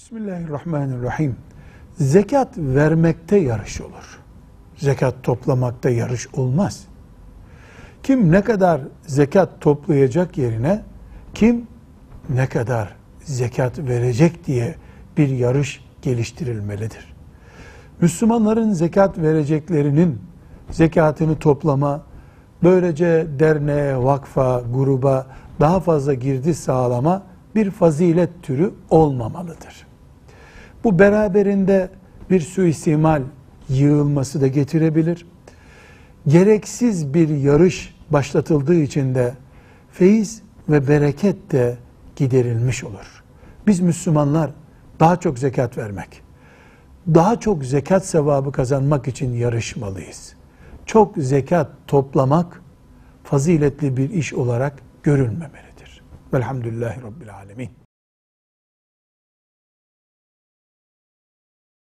Bismillahirrahmanirrahim. Zekat vermekte yarış olur. Zekat toplamakta yarış olmaz. Kim ne kadar zekat toplayacak yerine kim ne kadar zekat verecek diye bir yarış geliştirilmelidir. Müslümanların zekat vereceklerinin zekatını toplama, böylece derneğe, vakfa, gruba daha fazla girdi sağlama bir fazilet türü olmamalıdır. Bu beraberinde bir suistimal yığılması da getirebilir. Gereksiz bir yarış başlatıldığı için de feyiz ve bereket de giderilmiş olur. Biz Müslümanlar daha çok zekat vermek, daha çok zekat sevabı kazanmak için yarışmalıyız. Çok zekat toplamak faziletli bir iş olarak görülmemelidir. Velhamdülillahi Rabbil Alemin.